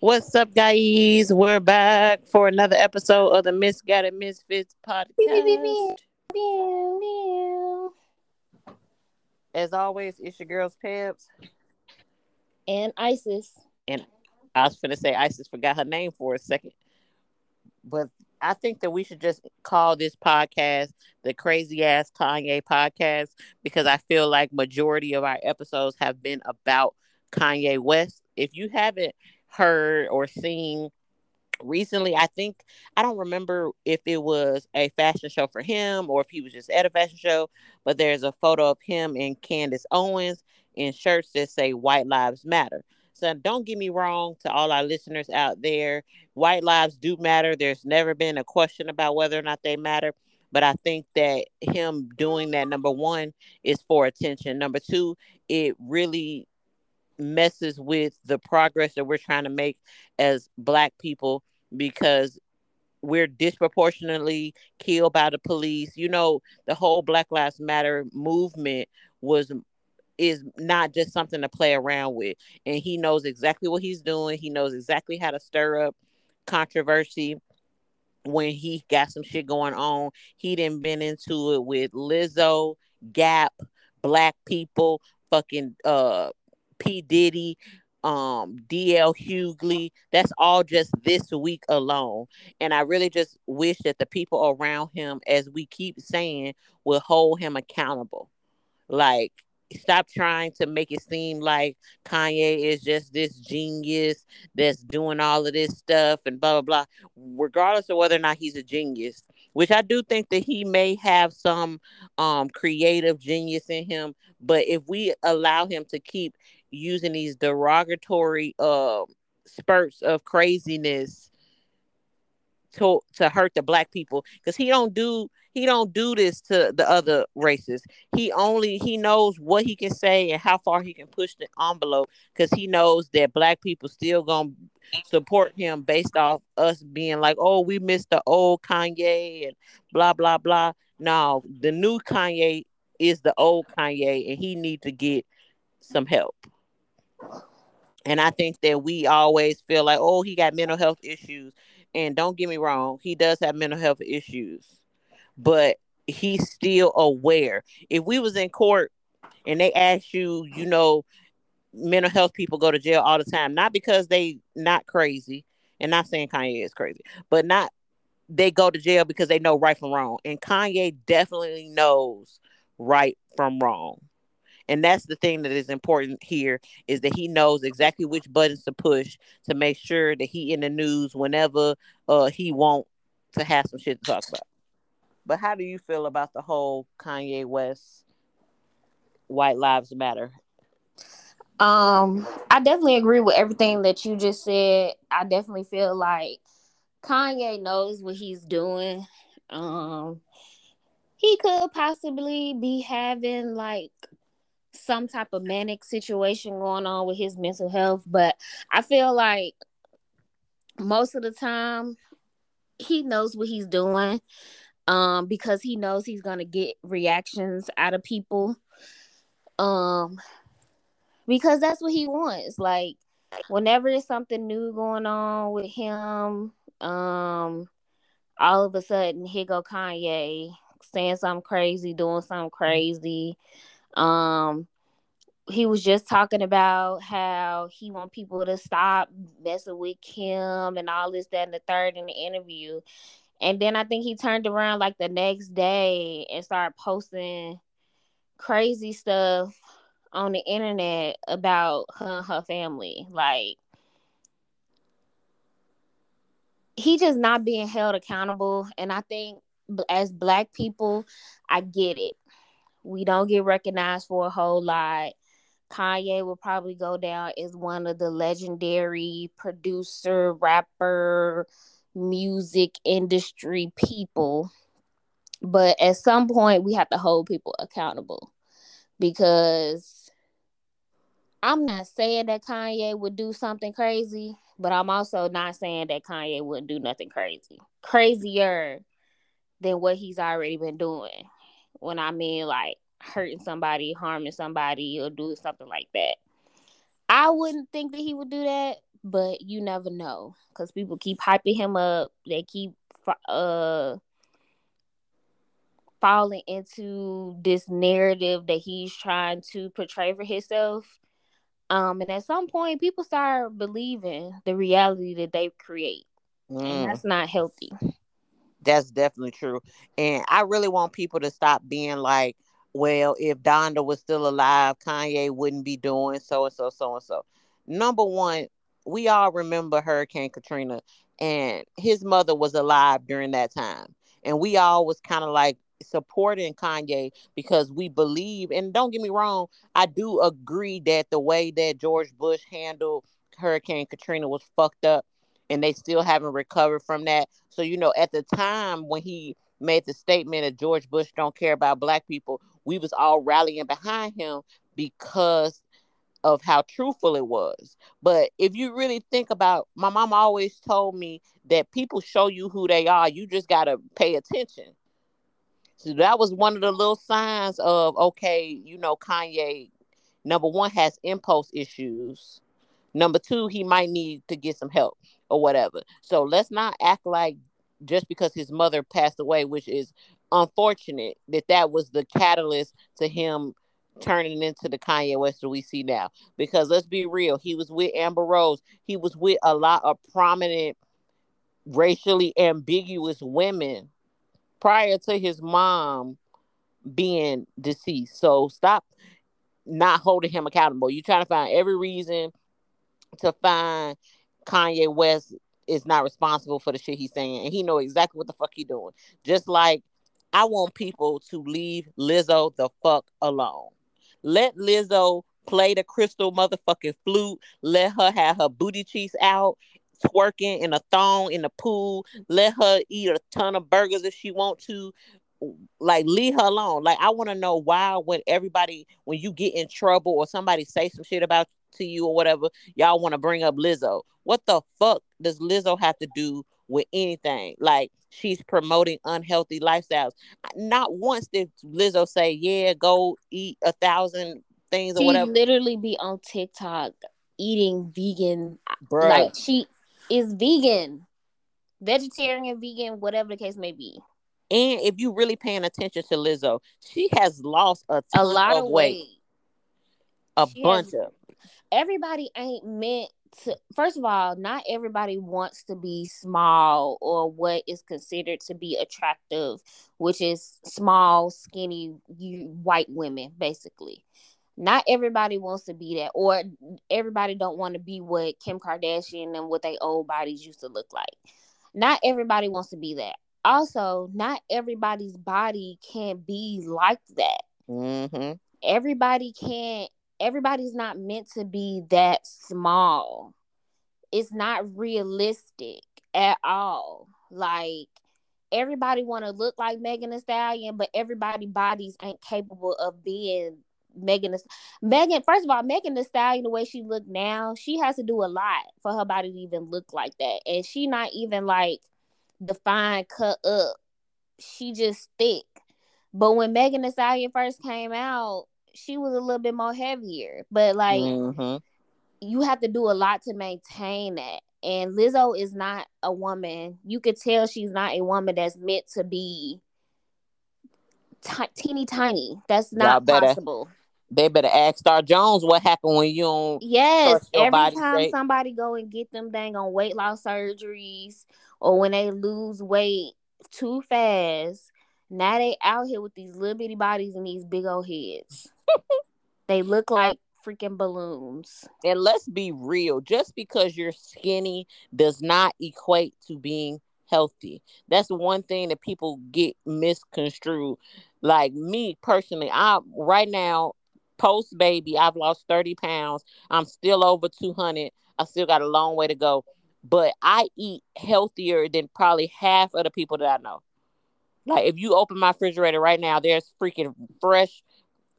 What's up, guys? We're back for another episode of the Misguided Misfits podcast. As always, it's your girls, Pebs. And Isis. And I was going to say Isis forgot her name for a second. But I think that we should just call this podcast the Crazy Ass Kanye Podcast because I feel like majority of our episodes have been about Kanye West. If you haven't heard or seen recently. I think i don't remember if it was a fashion show for him or if he was just at a fashion show but there's a photo of him and candace owens in shirts that say white lives matter. So don't get me wrong to all our listeners out there white lives do matter. There's never been a question about whether or not they matter but i think that him doing that number one is for attention. Number two it really messes with the progress that we're trying to make as black people because we're disproportionately killed by the police. You know, the whole Black Lives Matter movement was is not just something to play around with. And he knows exactly what he's doing. He knows exactly how to stir up controversy when he got some shit going on. He didn't been into it with Lizzo, Gap, black people, fucking uh P. Diddy, um, DL Hughley. That's all just this week alone. And I really just wish that the people around him, as we keep saying, will hold him accountable. Like, stop trying to make it seem like Kanye is just this genius that's doing all of this stuff and blah blah blah. Regardless of whether or not he's a genius, which I do think that he may have some um creative genius in him, but if we allow him to keep using these derogatory uh, spurts of craziness to to hurt the black people. Because he don't do he don't do this to the other races. He only he knows what he can say and how far he can push the envelope because he knows that black people still gonna support him based off us being like oh we missed the old kanye and blah blah blah. No the new kanye is the old kanye and he need to get some help and I think that we always feel like, oh, he got mental health issues. And don't get me wrong, he does have mental health issues, but he's still aware. If we was in court and they asked you, you know, mental health people go to jail all the time, not because they not crazy, and not saying Kanye is crazy, but not they go to jail because they know right from wrong. And Kanye definitely knows right from wrong. And that's the thing that is important here is that he knows exactly which buttons to push to make sure that he in the news whenever uh he want to have some shit to talk about. But how do you feel about the whole Kanye West White Lives Matter? Um, I definitely agree with everything that you just said. I definitely feel like Kanye knows what he's doing. Um, he could possibly be having like some type of manic situation going on with his mental health, but I feel like most of the time he knows what he's doing um because he knows he's going to get reactions out of people um because that's what he wants. Like whenever there's something new going on with him um all of a sudden here go Kanye saying something crazy doing something crazy um, he was just talking about how he want people to stop messing with Kim and all this, that, and the third in the interview. And then I think he turned around like the next day and started posting crazy stuff on the internet about her her family. Like he just not being held accountable. And I think as black people, I get it we don't get recognized for a whole lot. Kanye will probably go down as one of the legendary producer, rapper, music industry people. But at some point, we have to hold people accountable because I'm not saying that Kanye would do something crazy, but I'm also not saying that Kanye wouldn't do nothing crazy. Crazier than what he's already been doing when I mean like hurting somebody, harming somebody, or doing something like that. I wouldn't think that he would do that, but you never know because people keep hyping him up. They keep uh falling into this narrative that he's trying to portray for himself. Um, and at some point, people start believing the reality that they create, mm. and that's not healthy. That's definitely true. And I really want people to stop being like, well, if Donda was still alive, Kanye wouldn't be doing so and so, so and so. Number one, we all remember Hurricane Katrina, and his mother was alive during that time. And we all was kind of like supporting Kanye because we believe, and don't get me wrong, I do agree that the way that George Bush handled Hurricane Katrina was fucked up and they still haven't recovered from that. So, you know, at the time when he made the statement that George Bush don't care about black people, we was all rallying behind him because of how truthful it was. But if you really think about my mom always told me that people show you who they are, you just got to pay attention. So that was one of the little signs of okay, you know, Kanye number 1 has impulse issues. Number 2, he might need to get some help or whatever. So let's not act like just because his mother passed away, which is unfortunate that that was the catalyst to him turning into the Kanye West that we see now. Because let's be real, he was with Amber Rose. He was with a lot of prominent, racially ambiguous women prior to his mom being deceased. So stop not holding him accountable. You're trying to find every reason to find Kanye West is not responsible for the shit he's saying, and he know exactly what the fuck he doing. Just like I want people to leave Lizzo the fuck alone. Let Lizzo play the crystal motherfucking flute. Let her have her booty cheeks out, twerking in a thong in the pool. Let her eat a ton of burgers if she want to. Like leave her alone. Like I want to know why when everybody when you get in trouble or somebody say some shit about to you or whatever, y'all want to bring up Lizzo. What the fuck does Lizzo have to do with anything? Like she's promoting unhealthy lifestyles. Not once did Lizzo say, "Yeah, go eat a thousand things or she whatever." Literally be on TikTok eating vegan. Bruh. Like she is vegan, vegetarian, vegan, whatever the case may be. And if you really paying attention to Lizzo, she has lost a, a lot of, weight. weight. A she bunch has, of. Everybody ain't meant to first of all, not everybody wants to be small or what is considered to be attractive, which is small, skinny you white women, basically. Not everybody wants to be that, or everybody don't want to be what Kim Kardashian and what they old bodies used to look like. Not everybody wants to be that. Also, not everybody's body can be like that. Mm-hmm. Everybody can't everybody's not meant to be that small. It's not realistic at all. Like everybody want to look like Megan Thee Stallion, but everybody bodies ain't capable of being Megan. Thee, Megan, first of all, Megan Thee Stallion, the way she look now, she has to do a lot for her body to even look like that, and she not even like defined, cut up. She just thick. But when Megan Thee Stallion first came out, she was a little bit more heavier, but like mm-hmm. you have to do a lot to maintain that. And Lizzo is not a woman. You could tell she's not a woman that's meant to be t- teeny tiny. That's not better, possible. They better ask Star Jones what happened when you don't. Yes, every time straight. somebody go and get them dang on weight loss surgeries, or when they lose weight too fast, now they out here with these little bitty bodies and these big old heads. they look like freaking balloons. And let's be real, just because you're skinny does not equate to being healthy. That's one thing that people get misconstrued. Like me personally, I right now, post baby, I've lost 30 pounds. I'm still over 200. I still got a long way to go. But I eat healthier than probably half of the people that I know. Like if you open my refrigerator right now, there's freaking fresh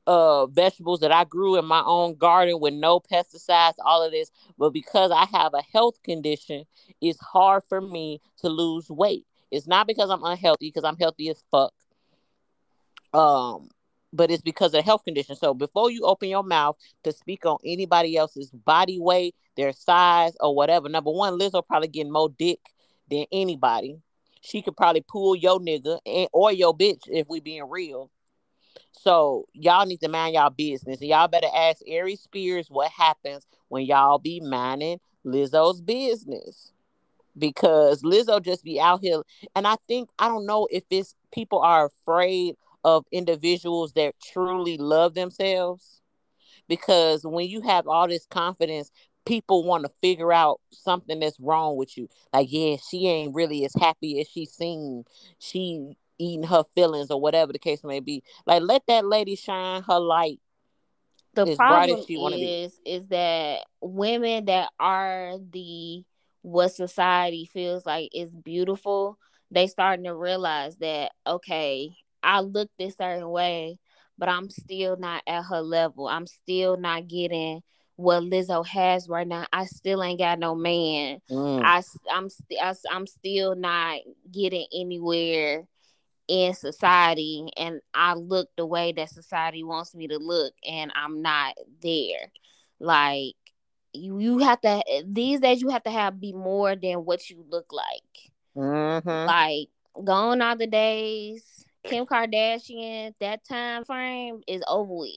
uh vegetables that I grew in my own garden with no pesticides, all of this. But because I have a health condition, it's hard for me to lose weight. It's not because I'm unhealthy, because I'm healthy as fuck. Um, but it's because of health condition. So before you open your mouth to speak on anybody else's body weight, their size, or whatever, number one, Lizzo probably getting more dick than anybody. She could probably pull your nigga and, or your bitch if we being real. So y'all need to mind y'all business, and y'all better ask Aries Spears what happens when y'all be minding Lizzo's business. Because Lizzo just be out here, and I think I don't know if it's people are afraid of individuals that truly love themselves. Because when you have all this confidence people want to figure out something that's wrong with you. Like yeah she ain't really as happy as she seemed. She eating her feelings or whatever the case may be like let that lady shine her light the problem is is that women that are the what society feels like is beautiful they starting to realize that okay I look this certain way, but I'm still not at her level. I'm still not getting what Lizzo has right now. I still ain't got no man. Mm. I I'm st- I, I'm still not getting anywhere in society and I look the way that society wants me to look and I'm not there. Like you you have to these days you have to have be more than what you look like. Mm-hmm. Like gone are the days Kim Kardashian, that time frame is over with.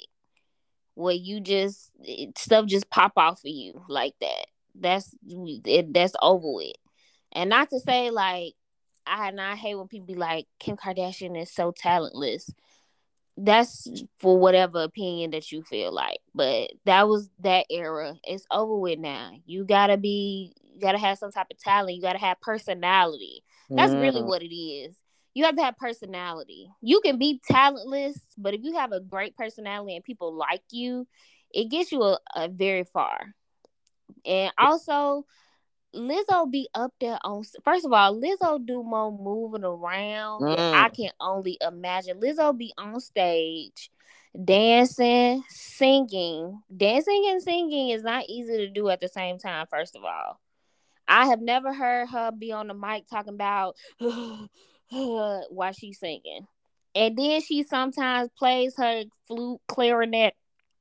Where you just stuff just pop off of you like that. That's it, that's over with. And not to say like I and I hate when people be like Kim Kardashian is so talentless. That's for whatever opinion that you feel like. But that was that era. It's over with now. You gotta be you gotta have some type of talent. You gotta have personality. That's mm. really what it is you have to have personality. You can be talentless, but if you have a great personality and people like you, it gets you a, a very far. And also, Lizzo be up there on. First of all, Lizzo do more moving around. Mm. I can only imagine. Lizzo be on stage, dancing, singing. Dancing and singing is not easy to do at the same time. First of all, I have never heard her be on the mic talking about. while she's singing. And then she sometimes plays her flute, clarinet,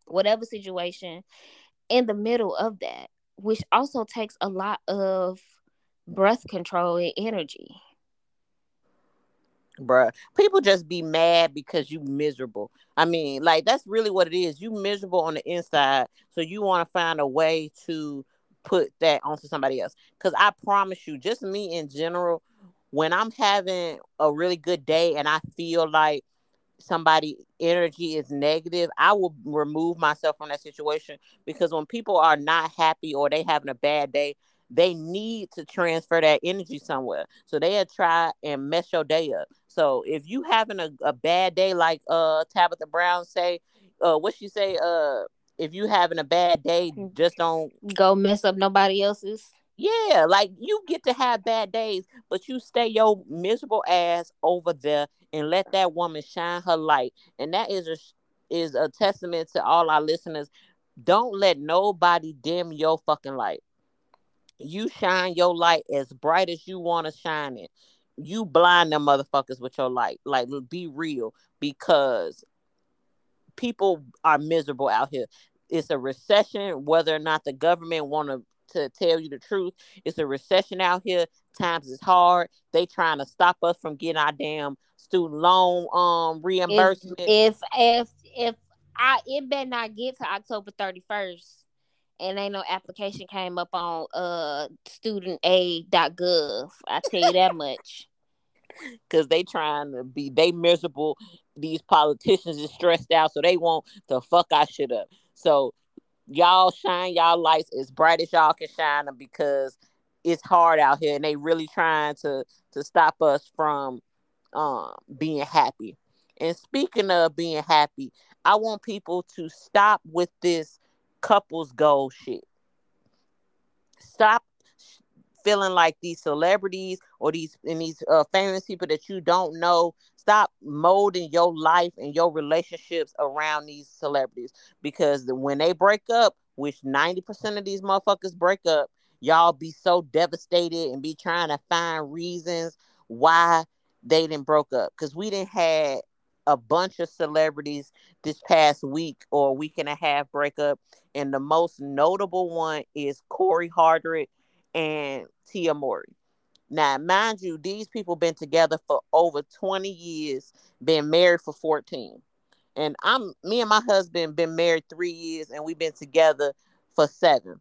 whatever situation in the middle of that, which also takes a lot of breath control and energy. Bruh, people just be mad because you miserable. I mean, like that's really what it is. You miserable on the inside, so you want to find a way to put that onto somebody else. Because I promise you, just me in general, when I'm having a really good day and I feel like somebody energy is negative, I will remove myself from that situation because when people are not happy or they having a bad day, they need to transfer that energy somewhere. So they'll try and mess your day up. So if you having a, a bad day, like uh Tabitha Brown say, uh what she say, uh if you having a bad day, mm. just don't go mess up nobody else's. Yeah, like you get to have bad days, but you stay your miserable ass over there and let that woman shine her light. And that is a is a testament to all our listeners. Don't let nobody dim your fucking light. You shine your light as bright as you want to shine it. You blind them motherfuckers with your light. Like be real because people are miserable out here. It's a recession, whether or not the government want to to tell you the truth. It's a recession out here. Times is hard. They trying to stop us from getting our damn student loan um reimbursement. If if if, if I it better not get to October thirty first and ain't no application came up on uh studentaid.gov. I tell you that much. Cause they trying to be they miserable. These politicians is stressed out, so they want to fuck our shit up. So y'all shine y'all lights as bright as y'all can shine them because it's hard out here and they really trying to to stop us from um being happy. And speaking of being happy, I want people to stop with this couples goal shit. Stop feeling like these celebrities or these and these uh, famous people that you don't know stop molding your life and your relationships around these celebrities. Because when they break up which 90% of these motherfuckers break up y'all be so devastated and be trying to find reasons why they didn't broke up. Because we didn't had a bunch of celebrities this past week or week and a half breakup, and the most notable one is Corey Hardrict and Tia Mowry. Now, mind you, these people been together for over 20 years, been married for 14. And I'm me and my husband been married three years and we've been together for seven.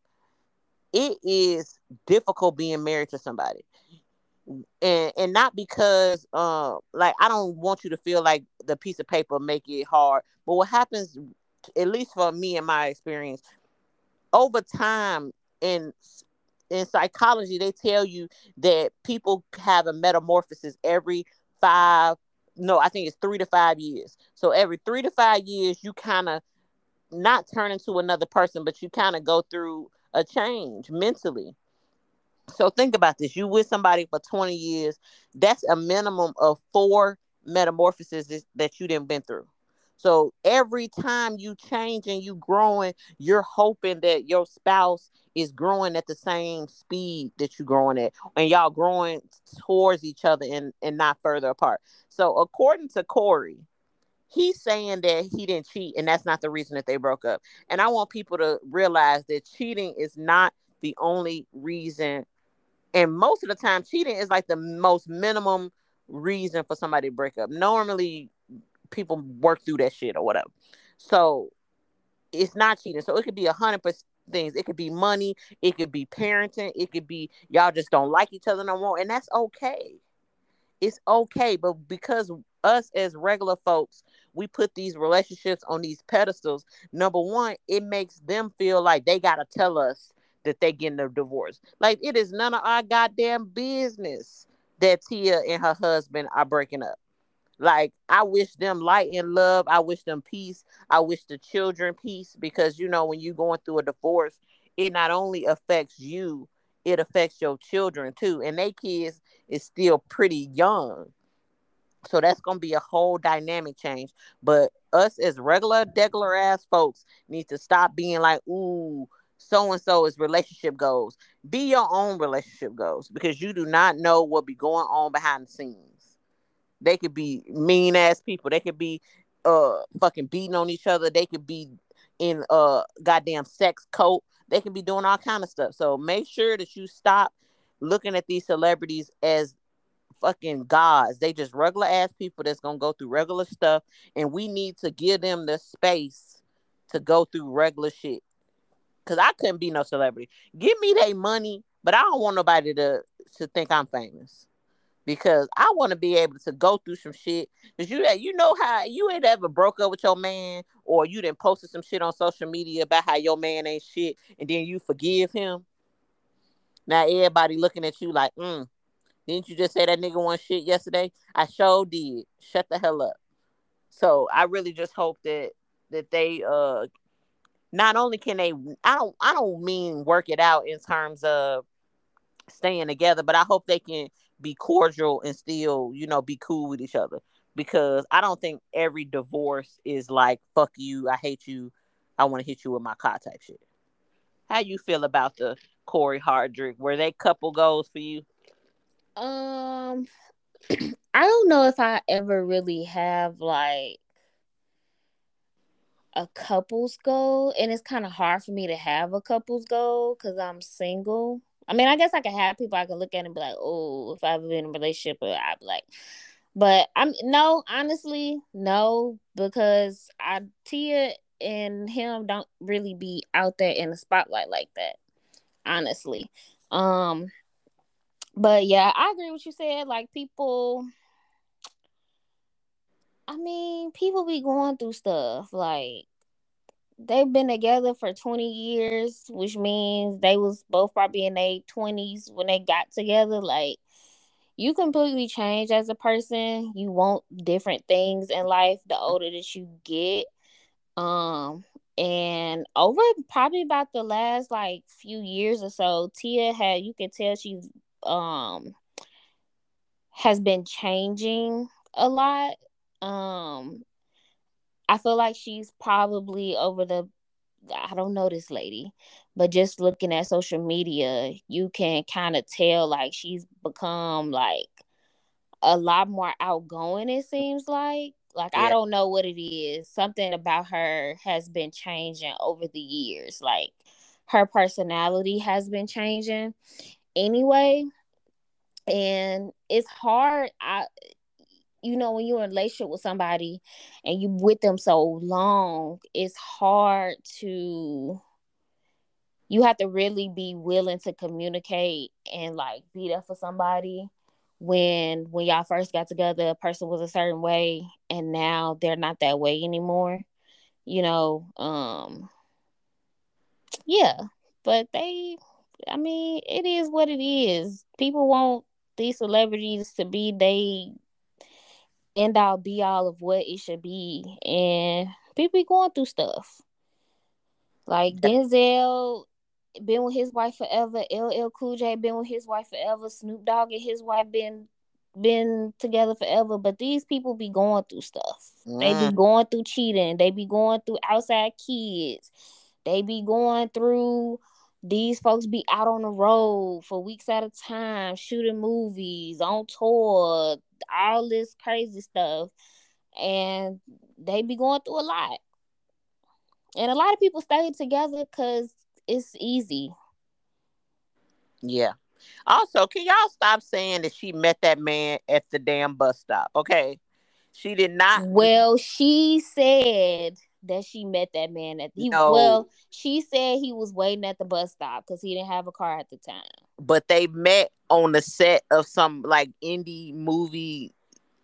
It is difficult being married to somebody. And and not because uh like I don't want you to feel like the piece of paper make it hard. But what happens, at least for me and my experience, over time in in psychology, they tell you that people have a metamorphosis every five, no, I think it's three to five years. So every three to five years, you kind of not turn into another person, but you kind of go through a change mentally. So think about this. You with somebody for 20 years, that's a minimum of four metamorphoses that you didn't been through. So every time you change and you growing, you're hoping that your spouse is growing at the same speed that you're growing at, and y'all growing towards each other and, and not further apart. So according to Corey, he's saying that he didn't cheat, and that's not the reason that they broke up. And I want people to realize that cheating is not the only reason. And most of the time, cheating is like the most minimum reason for somebody to break up. Normally, people work through that shit or whatever. So it's not cheating. So it could be a hundred percent things. It could be money. It could be parenting. It could be y'all just don't like each other no more, and that's okay. It's okay, but because us as regular folks, we put these relationships on these pedestals. Number one, it makes them feel like they gotta tell us that they getting a divorce. Like it is none of our goddamn business that Tia and her husband are breaking up. Like I wish them light and love. I wish them peace. I wish the children peace because you know when you're going through a divorce, it not only affects you, it affects your children too. And they kids is still pretty young. So that's gonna be a whole dynamic change. But us as regular, degular ass folks need to stop being like, ooh, so and so is relationship goals. Be your own relationship goals because you do not know what be going on behind the scenes. They could be mean ass people. They could be uh fucking beating on each other. They could be in a goddamn sex cult. They could be doing all kind of stuff. So make sure that you stop looking at these celebrities as fucking gods. They just regular ass people that's gonna go through regular stuff, and we need to give them the space to go through regular shit. Cause I couldn't be no celebrity. Give me their money, but I don't want nobody to to think I'm famous because I want to be able to go through some shit. Cause you you know how you ain't ever broke up with your man or you didn't posted some shit on social media about how your man ain't shit and then you forgive him. Now everybody looking at you like, mm, didn't you just say that nigga want shit yesterday? I sure did. Shut the hell up. So I really just hope that that they uh not only can they I don't I don't mean work it out in terms of staying together, but I hope they can be cordial and still, you know, be cool with each other. Because I don't think every divorce is like "fuck you, I hate you, I want to hit you with my car" type shit. How you feel about the Corey Hardrict? Were they couple goals for you? Um, I don't know if I ever really have like a couples goal, and it's kind of hard for me to have a couples goal because I'm single. I mean, I guess I could have people I can look at and be like, oh, if I've been in a relationship, I'd be like, but I'm no, honestly, no, because I Tia and him don't really be out there in the spotlight like that, honestly. Um, but yeah, I agree with you said. Like people, I mean, people be going through stuff like they've been together for 20 years, which means they was both probably in their 20s when they got together. Like you completely change as a person. You want different things in life the older that you get. Um and over probably about the last like few years or so, Tia had you can tell she's um has been changing a lot. Um I feel like she's probably over the I don't know this lady, but just looking at social media, you can kind of tell like she's become like a lot more outgoing it seems like Like yeah. I don't know what it is. Something about her has been changing over the years. Like her personality has been changing anyway. And it's hard. I you know, when you're in a relationship with somebody and you with them so long, it's hard to you have to really be willing to communicate and like be there for somebody. When when y'all first got together a person was a certain way and now they're not that way anymore you know um yeah. But they i mean it is what it is. People want these celebrities to be they end all be all of what it should be and people be going through stuff like denzel been with his wife forever. LL Cool J been with his wife forever. Snoop Dogg and his wife been been together forever. But these people be going through stuff. Mm. They be mm. going through cheating. They be going through outside kids. They be going through these folks be out on the road for weeks at a time, shooting movies, on tour, all this crazy stuff. And they be going through a lot. And a lot of people stay together because it's easy. Yeah. Also, can y'all stop saying that she met that man at the damn bus stop? Okay. She did not. Well, she said that she met that man at he no. well, she said he was waiting at the bus stop because he didn't have a car at the time. But they met on the set of some like indie movie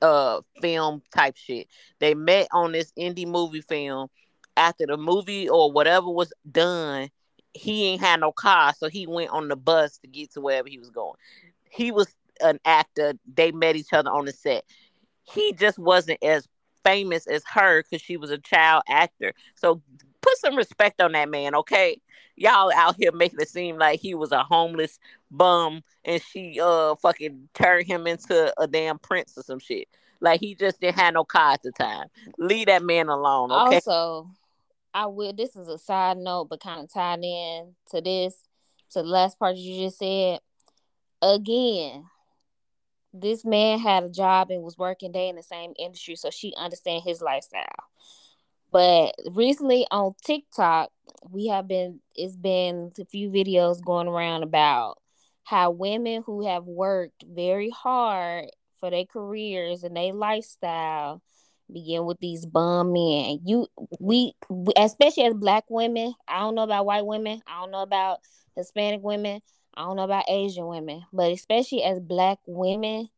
uh film type shit. They met on this indie movie film after the movie or whatever was done he ain't had no car, so he went on the bus to get to wherever he was going. He was an actor. They met each other on the set. He just wasn't as famous as her because she was a child actor. So put some respect on that man, okay? Y'all out here making it seem like he was a homeless bum and she uh fucking turned him into a damn prince or some shit. Like he just didn't have no car at the time. Leave that man alone, okay? Also, I will. This is a side note, but kind of tied in to this, to the last part you just said. Again, this man had a job and was working day in the same industry, so she understand his lifestyle. But recently on TikTok, we have been it's been a few videos going around about how women who have worked very hard for their careers and their lifestyle begin with these bum men. You we, especially as black women, I don't know about white women, I don't know about Hispanic women, I don't know about Asian women, but especially as black women,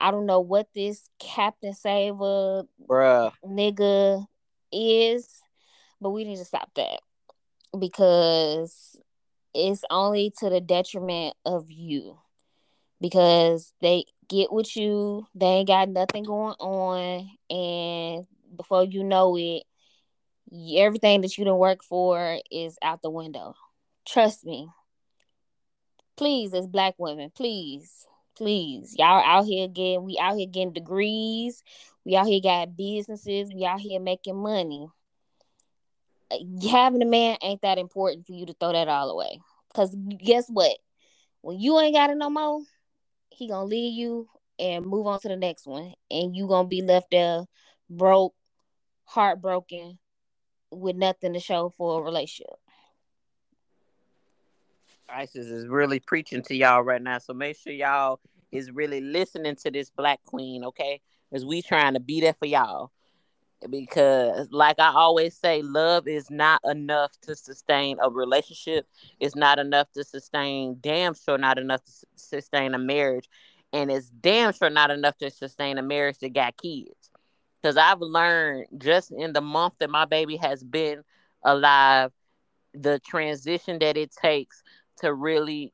I don't know what this Captain Saver Bruh. nigga is, but we need to stop that because it's only to the detriment of you because they get with you. They ain't got nothing going on, and before you know it, everything that you didn't work for is out the window. Trust me. Please, as black women, please, please, y'all out here getting we out here getting degrees. We out here got businesses. We out here making money. Uh, having a man ain't that important for you to throw that all away. Cause guess what? When you ain't got it no more, he gonna leave you and move on to the next one, and you gonna be left there broke, heartbroken, with nothing to show for a relationship. Isis is really preaching to y'all right now, so make sure y'all is really listening to this black queen, okay? As we trying to be there for y'all. Because like i always say love is not enough to sustain a relationship. It's not enough to sustain damn sure not enough to sustain a marriage. And it's damn sure not enough to sustain a marriage that got kids. Because i've learned just in the month that my baby has been alive the transition that it takes to really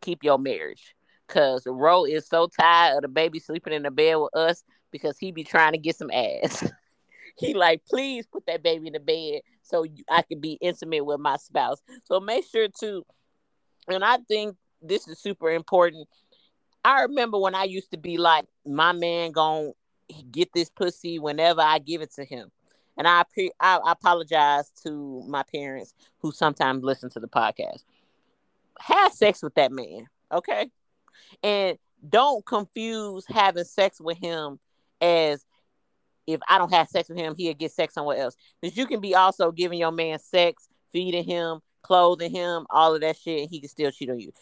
keep your marriage because Ro is so tired of the baby sleeping in the bed with us because he be trying to get some ass he like, please put that baby in the bed so I can be intimate with my spouse. So make sure to, and I think this is super important. I remember when I used to be like, my man gonna get this pussy whenever I give it to him. And I, I, I apologize to my parents who sometimes listen to the podcast. Have sex with that man, okay? And don't confuse having sex with him as if I don't have sex with him, he'll get sex somewhere else. Because you can be also giving your man sex, feeding him, clothing him, all of that shit, and he can still cheat on you.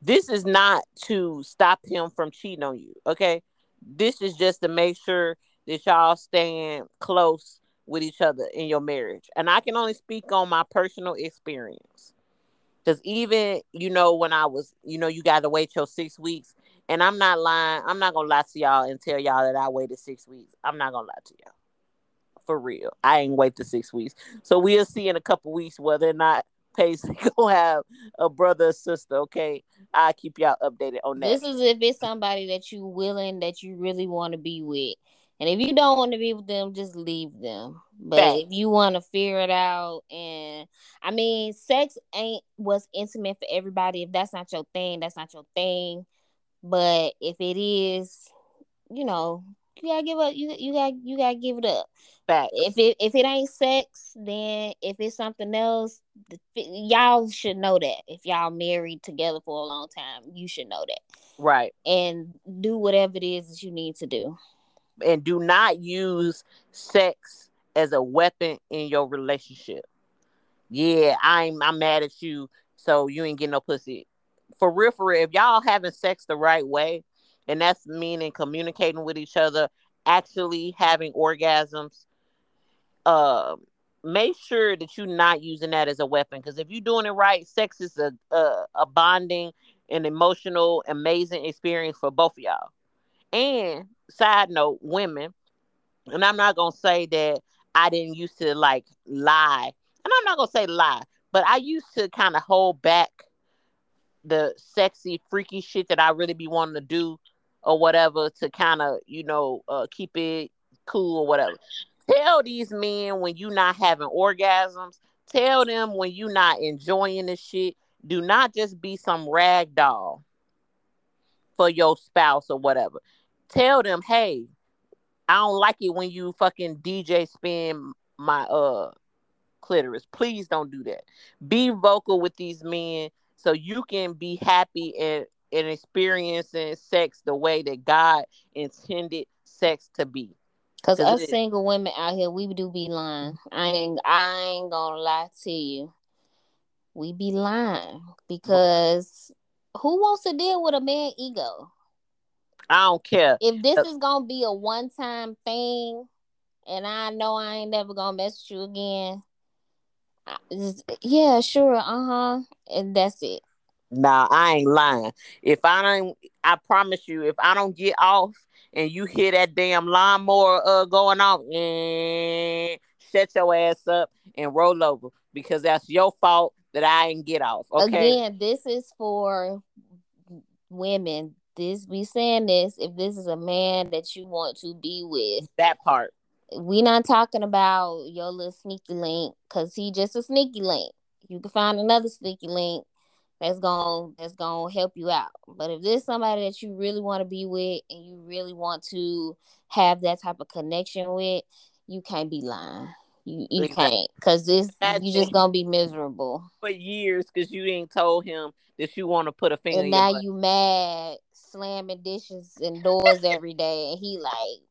This is not to stop him from cheating on you. Okay. This is just to make sure that y'all staying close with each other in your marriage. And I can only speak on my personal experience. Because even, you know, when I was, you know, you got to wait your six weeks. And I'm not lying. I'm not going to lie to y'all and tell y'all that I waited six weeks. I'm not going to lie to y'all. For real. I ain't wait the six weeks. So we'll see in a couple weeks whether or not Paisley gonna have a brother or sister. Okay, I'll keep y'all updated on that. This is if it's somebody that you willing that you really want to be with. And if you don't want to be with them, just leave them. But if you want to figure it out, and I mean, sex ain't what's intimate for everybody. If that's not your thing, that's not your thing. But if it is, you know, you gotta give up. You you got you gotta give it up. Fact. If it if it ain't sex, then if it's something else, y'all should know that. If y'all married together for a long time, you should know that. Right. And do whatever it is that you need to do and do not use sex as a weapon in your relationship. Yeah, I'm I'm mad at you, so you ain't getting no pussy. For real, for real, if y'all having sex the right way, and that's meaning communicating with each other, actually having orgasms, uh, make sure that you're not using that as a weapon. Because if you're doing it right, sex is a, a a bonding and emotional, amazing experience for both of y'all. And side note, women, and I'm not gonna say that I didn't used to like lie, and I'm not gonna say lie, but I used to kind of hold back the sexy, freaky shit that I really be wanting to do or whatever to kind of, you know, uh, keep it cool or whatever. Tell these men when you not having orgasms. Tell them when you not enjoying the shit. Do not just be some rag doll for your spouse or whatever tell them, hey, I don't like it when you fucking DJ spin my uh clitoris. Please don't do that. Be vocal with these men so you can be happy and, and experiencing sex the way that God intended sex to be. Cause us single women out here, we do be lying. I ain't I ain't gonna lie to you. We be lying because who wants to deal with a man ego? I don't care. If this uh, is gonna be a one time thing, and I know I ain't never gonna mess with you again, just, yeah, sure, uh huh, and that's it. Nah, I ain't lying. If I don't, I promise you, if I don't get off and you hear that damn lawnmower uh going off, and shut your ass up and roll over because that's your fault that I didn't get off. Okay. Again, this is for women this we saying this if this is a man that you want to be with. That part. We not talking about your little sneaky link because he just a sneaky link. You can find another sneaky link that's gonna that's gonna help you out. But if there's somebody that you really want to be with and you really want to have that type of connection with, you can't be lying. You you exactly. can't because this you just gonna be miserable for years because you ain't told him that you want to put a finger. And now you mad slamming dishes and doors every day, and he like,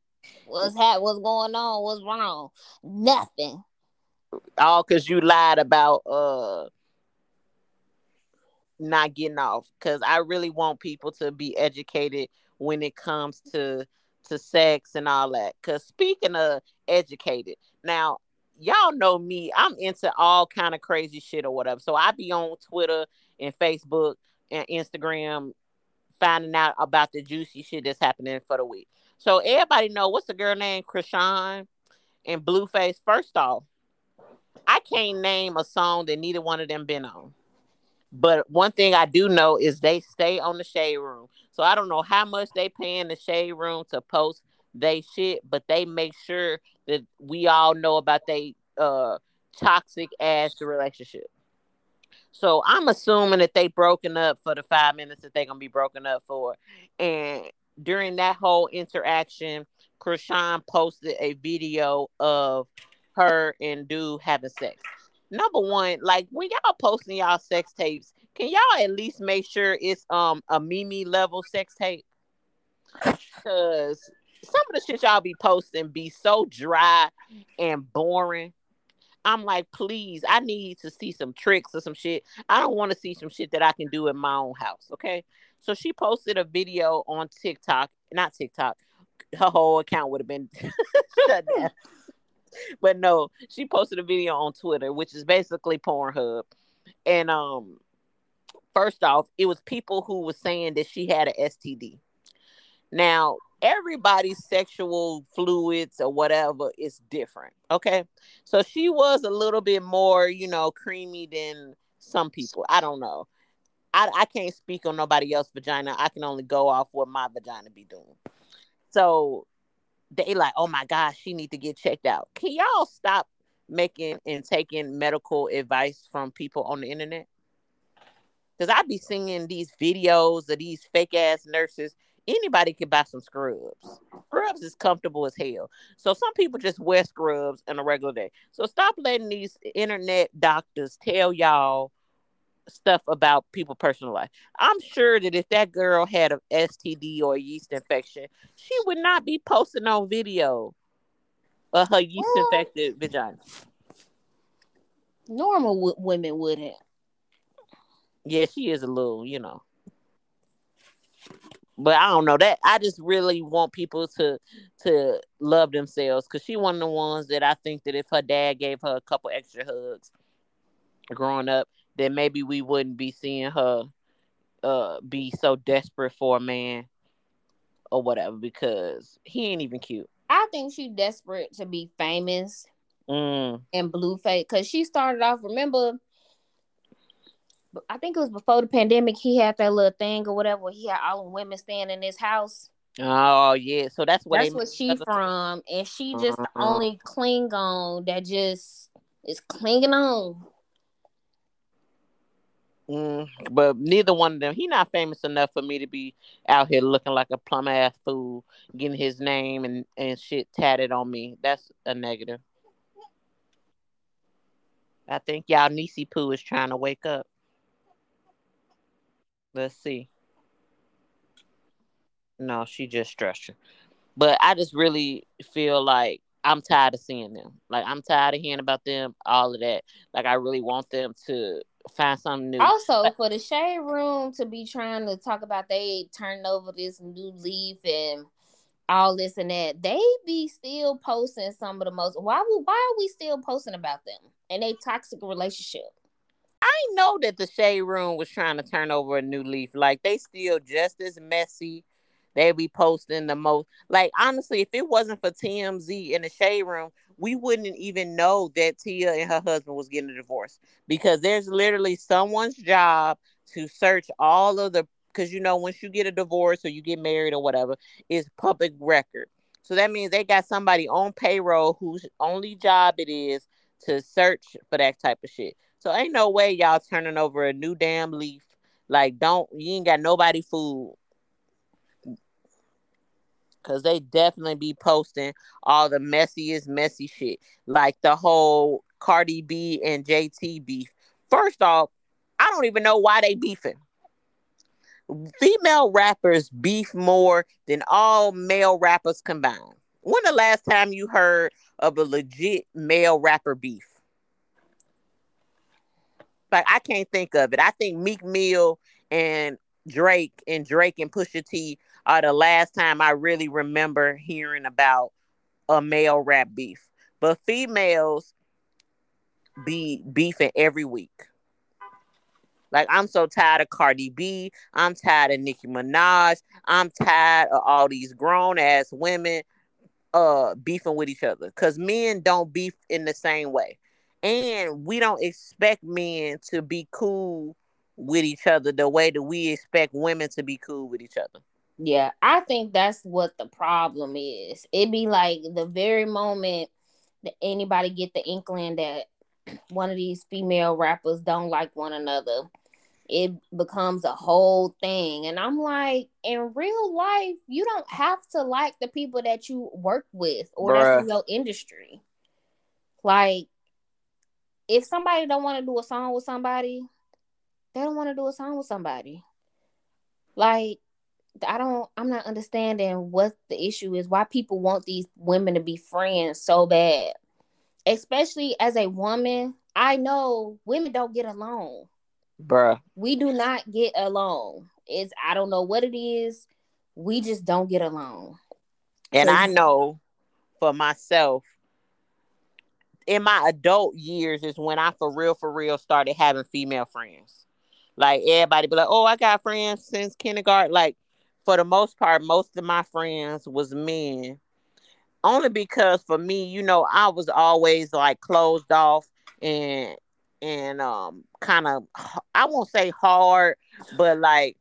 "What's hat? What's going on? What's wrong? Nothing." All because you lied about uh not getting off. Because I really want people to be educated when it comes to to sex and all that. Because speaking of educated, now y'all know me. I'm into all kind of crazy shit or whatever. So I be on Twitter and Facebook and Instagram finding out about the juicy shit that's happening for the week. So everybody know what's the girl name, Chrisean and Blueface. First off, I can't name a song that neither one of them been on. But one thing I do know is they stay on the shade room. So I don't know how much they paying the shade room to post they shit, but they make sure that we all know about they uh toxic ass relationship. So I'm assuming that they broken up for the five minutes that they're gonna be broken up for. And during that whole interaction, Chrisean posted a video of her and dude having sex. Number one, like when y'all posting y'all sex tapes, can y'all at least make sure it's um a Mimi level sex tape? Cause some of the shit y'all be posting be so dry and boring. I'm like, please, I need to see some tricks or some shit. I don't want to see some shit that I can do in my own house. Okay. So she posted a video on TikTok, not TikTok. Her whole account would have been shut down. But no, she posted a video on Twitter, which is basically Pornhub. And um, first off, it was people who were saying that she had an STD. Now, everybody's sexual fluids or whatever is different. Okay. So she was a little bit more, you know, creamy than some people. I don't know. I, I can't speak on nobody else's vagina. I can only go off what my vagina be doing. So they like, oh my gosh, she need to get checked out. Can y'all stop making and taking medical advice from people on the internet? Because I be seeing these videos of these fake ass nurses anybody can buy some scrubs. Scrubs is comfortable as hell. So some people just wear scrubs on a regular day. So stop letting these internet doctors tell y'all stuff about people' personal life. I'm sure that if that girl had a STD or a yeast infection, she would not be posting on video of her yeast infected vagina. Normal w- women wouldn't. Yeah, she is a little, you know but I don't know that. I just really want people to to love themselves because she one of the ones that I think that if her dad gave her a couple extra hugs growing up, then maybe we wouldn't be seeing her uh be so desperate for a man or whatever because he ain't even cute. I think she desperate to be famous mm. and Blueface because she started off. Remember I think it was before the pandemic. He had that little thing or whatever. He had all the women staying in his house. Oh yeah, so that's what that's what she from, and she just uh-huh. the only Klingon that just is clinging on. Mm, but neither one of them. He not famous enough for me to be out here looking like a plum ass fool, getting his name and and shit tatted on me. That's a negative. I think y'all Nisi Poo is trying to wake up. Let's see. No, she just stressed you. But I just really feel like I'm tired of seeing them. Like I'm tired of hearing about them, all of that. Like I really want them to find something new. Also, for the shade room to be trying to talk about they turn over this new leaf and all this and that, they be still posting some of the most. Why? Why are we still posting about them and a toxic relationship? I know that the shade room was trying to turn over a new leaf. Like they still just as messy. They be posting the most. Like honestly, if it wasn't for TMZ in the shade room, we wouldn't even know that Tia and her husband was getting a divorce because there's literally someone's job to search all of the. Because you know, once you get a divorce or you get married or whatever, it's public record. So that means they got somebody on payroll whose only job it is to search for that type of shit. So ain't no way y'all turning over a new damn leaf. Like, don't you ain't got nobody food. Cause they definitely be posting all the messiest messy shit. Like the whole Cardi B and JT beef. First off, I don't even know why they beefing. Female rappers beef more than all male rappers combined. When the last time you heard of a legit male rapper beef? Like I can't think of it. I think Meek Mill and Drake and Drake and Pusha T are the last time I really remember hearing about a male rap beef. But females be beefing every week. Like I'm so tired of Cardi B. I'm tired of Nicki Minaj. I'm tired of all these grown ass women uh beefing with each other. Cause men don't beef in the same way and we don't expect men to be cool with each other the way that we expect women to be cool with each other. Yeah, I think that's what the problem is. It'd be like the very moment that anybody get the inkling that one of these female rappers don't like one another, it becomes a whole thing. And I'm like, in real life, you don't have to like the people that you work with or Bruh. that's in your industry. Like if somebody don't want to do a song with somebody, they don't want to do a song with somebody. Like I don't I'm not understanding what the issue is. Why people want these women to be friends so bad. Especially as a woman, I know women don't get along. Bruh. We do not get along. It's I don't know what it is. We just don't get along. And I know for myself, in my adult years is when I for real, for real started having female friends. Like everybody be like, oh, I got friends since kindergarten. Like for the most part, most of my friends was men. Only because for me, you know, I was always like closed off and and um kind of I won't say hard, but like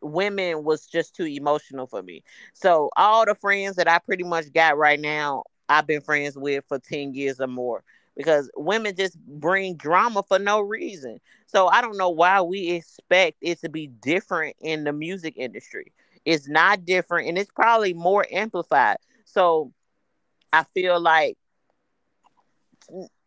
women was just too emotional for me. So all the friends that I pretty much got right now, I've been friends with for 10 years or more because women just bring drama for no reason. So I don't know why we expect it to be different in the music industry. It's not different and it's probably more amplified. So I feel like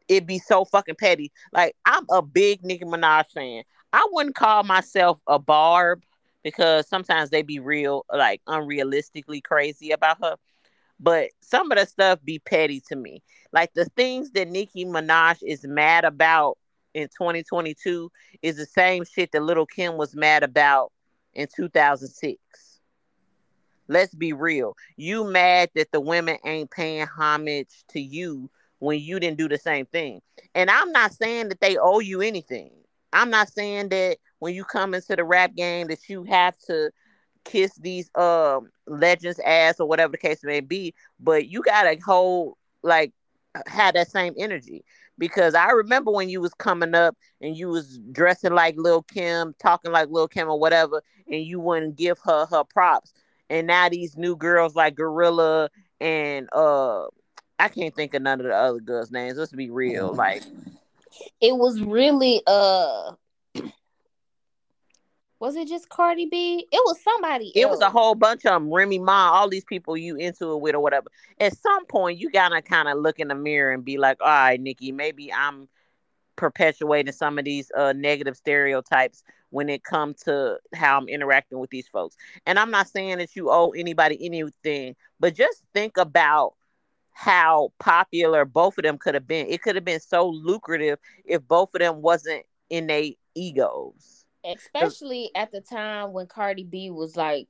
it'd be so fucking petty. Like I'm a big Nicki Minaj fan. I wouldn't call myself a barb because sometimes they be real like unrealistically crazy about her. But some of the stuff be petty to me. Like the things that Nicki Minaj is mad about in 2022 is the same shit that Little Kim was mad about in 2006 let's be real. You mad that the women ain't paying homage to you when you didn't do the same thing. And I'm not saying that they owe you anything. I'm not saying that when you come into the rap game that you have to kiss these um legends ass or whatever the case may be, but you gotta hold like have that same energy. Because I remember when you was coming up and you was dressing like Lil Kim, talking like Lil Kim or whatever, and you wouldn't give her her props and now these new girls like Glorilla and uh I can't think of none of the other girls' names. Let's be real. Mm. Like it was really uh was it just Cardi B? It was somebody. It else. was a whole bunch of them. Remy Ma, all these people you into it with or whatever. At some point, you gotta kind of look in the mirror and be like, "All right, Nicki, maybe I'm perpetuating some of these uh, negative stereotypes when it comes to how I'm interacting with these folks. And I'm not saying that you owe anybody anything, but just think about how popular both of them could have been. It could have been so lucrative if both of them wasn't in their egos. Especially at the time when Cardi B was like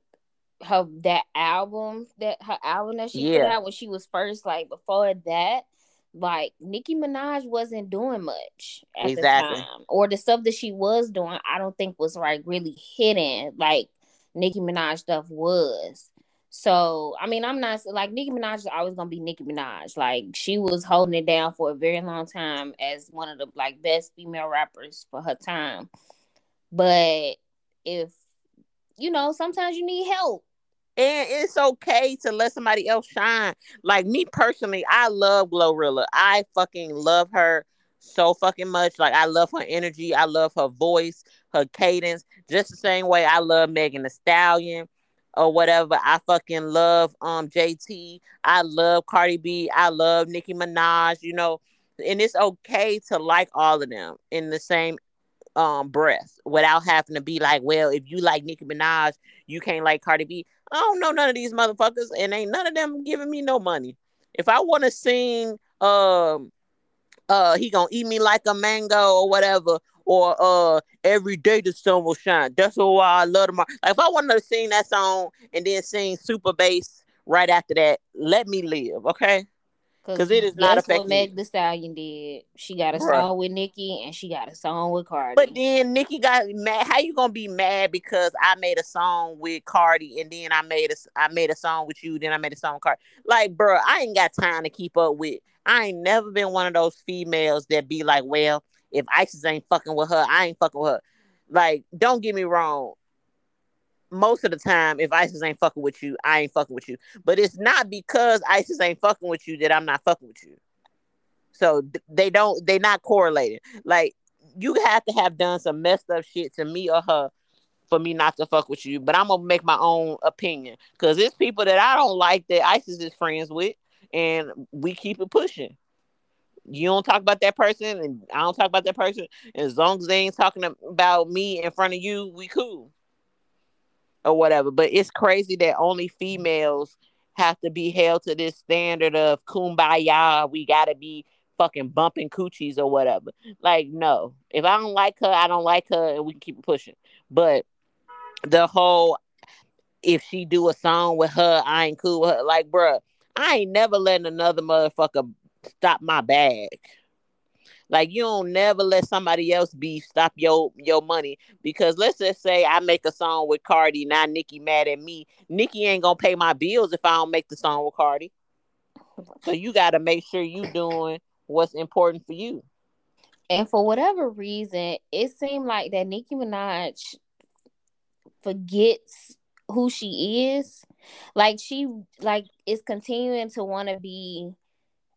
her that album that her album that she yeah. put out when she was first like before that like Nicki Minaj wasn't doing much at exactly. the time, or the stuff that she was doing, I don't think was like really hidden like Nicki Minaj stuff was. So I mean, I'm not like Nicki Minaj is always gonna be Nicki Minaj. Like she was holding it down for a very long time as one of the like best female rappers for her time. But if you know, sometimes you need help and it's okay to let somebody else shine. Like me personally, I love Glorilla. I fucking love her so fucking much. Like I love her energy. I love her voice, her cadence. Just the same way I love Megan Thee Stallion or whatever. I fucking love um JT. I love Cardi B. I love Nicki Minaj. You know, and it's okay to like all of them in the same um breath without having to be like, well, if you like Nicki Minaj, you can't like Cardi B. I don't know none of these motherfuckers, and ain't none of them giving me no money. If I want to sing, um, uh, he gonna eat me like a mango or whatever, or uh, every day the sun will shine. That's why I love them. Like if I want to sing that song and then sing super bass right after that, let me live, okay? Because it is not affecting. what Meg Thee Stallion did. She got a Bruh. song with Nicki and she got a song with Cardi. But then Nicki got mad. How you gonna be mad because I made a song with Cardi and then I made a I made a song with you, then I made a song with Cardi. Like, bro, I ain't got time to keep up with. I ain't never been one of those females that be like, well, if Isis ain't fucking with her, I ain't fucking with her. Like, don't get me wrong most of the time, if ISIS ain't fucking with you, I ain't fucking with you. But it's not because ISIS ain't fucking with you that I'm not fucking with you. So they don't, they not correlated. Like you have to have done some messed up shit to me or her for me not to fuck with you. But I'm gonna make my own opinion because it's people that I don't like that ISIS is friends with, and we keep it pushing. You don't talk about that person, and I don't talk about that person. And as long as they ain't talking about me in front of you, we cool. Or whatever. But it's crazy that only females have to be held to this standard of kumbaya. We gotta be fucking bumping coochies or whatever. Like, no. If I don't like her, I don't like her, and we can keep pushing. But the whole if she do a song with her, I ain't cool with her. Like, bruh, I ain't never letting another motherfucker stop my bag. Like you don't never let somebody else be stop your your money because let's just say I make a song with Cardi, now Nicki mad at me. Nicki ain't gonna pay my bills if I don't make the song with Cardi. So you gotta make sure you doing what's important for you. And for whatever reason, it seemed like that Nicki Minaj forgets who she is. Like she like is continuing to want to be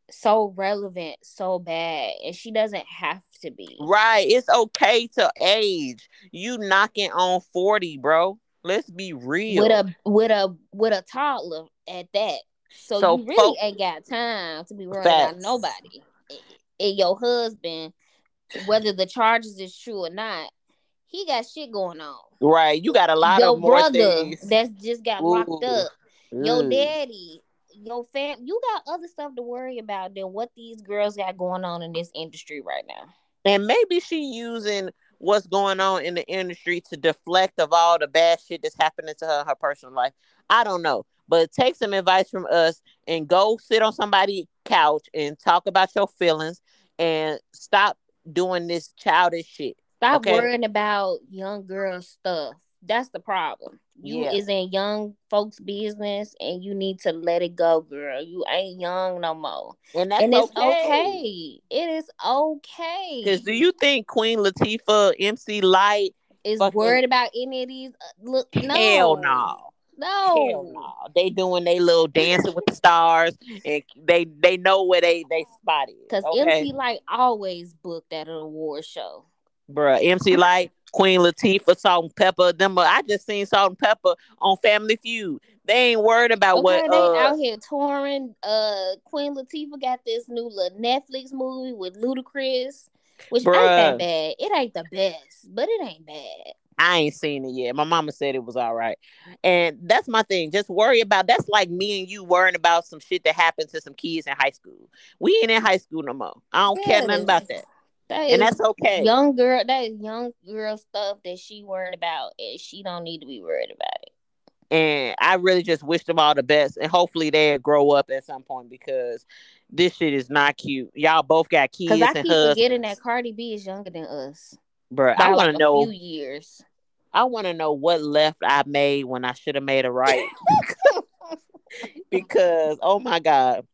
so relevant so bad and she doesn't have to be. Right. It's okay to age. You knocking on 40, bro. Let's be real. With a with a with a toddler at that. So, so you really ain't got time to be worrying facts. about nobody. And your husband, whether the charges is true or not, he got shit going on. Right. You got a lot your of brother things. that's just got Ooh. locked up. Your mm. daddy, your fam, you got other stuff to worry about than what these girls got going on in this industry right now. And maybe she using what's going on in the industry to deflect of all the bad shit that's happening to her in her personal life. I don't know. But take some advice from us and go sit on somebody's couch and talk about your feelings and stop doing this childish shit. Stop okay? worrying about young girl stuff. That's the problem. You yeah. is in young folks' business and you need to let it go, girl. You ain't young no more. And that's and it's okay. okay. It is okay. Because do you think Queen Latifah, MC Lyte, is fucking... worried about any of these? Uh, look, no. Hell no. No. Hell no. They doing they little dancing with the stars and they they know where they they spot is. Because okay? MC Lyte always booked at an award show. Bruh, MC Lyte, Queen Latifah, Salt-N-Pepa. Them, uh, I just seen Salt-N-Pepa on Family Feud. They ain't worried about okay, what. They uh, out here touring. Uh, Queen Latifah got this new little Netflix movie with Ludacris, which Bruh. ain't that bad. It ain't the best, but it ain't bad. I ain't seen it yet. My mama said it was all right. And that's my thing. Just worry about that's like me and you worrying about some shit that happened to some kids in high school. We ain't in high school no more. I don't yeah, care nothing about that. That and that's okay. Young girl, that is young girl stuff that she worried about, and she don't need to be worried about it. And I really just wish them all the best, and hopefully they grow up at some point because this shit is not cute. Y'all both got kids. Because I keep husbands. forgetting that Cardi B is younger than us, bro. I want to like know few years. I want to know what left I made when I should have made a right. because oh my god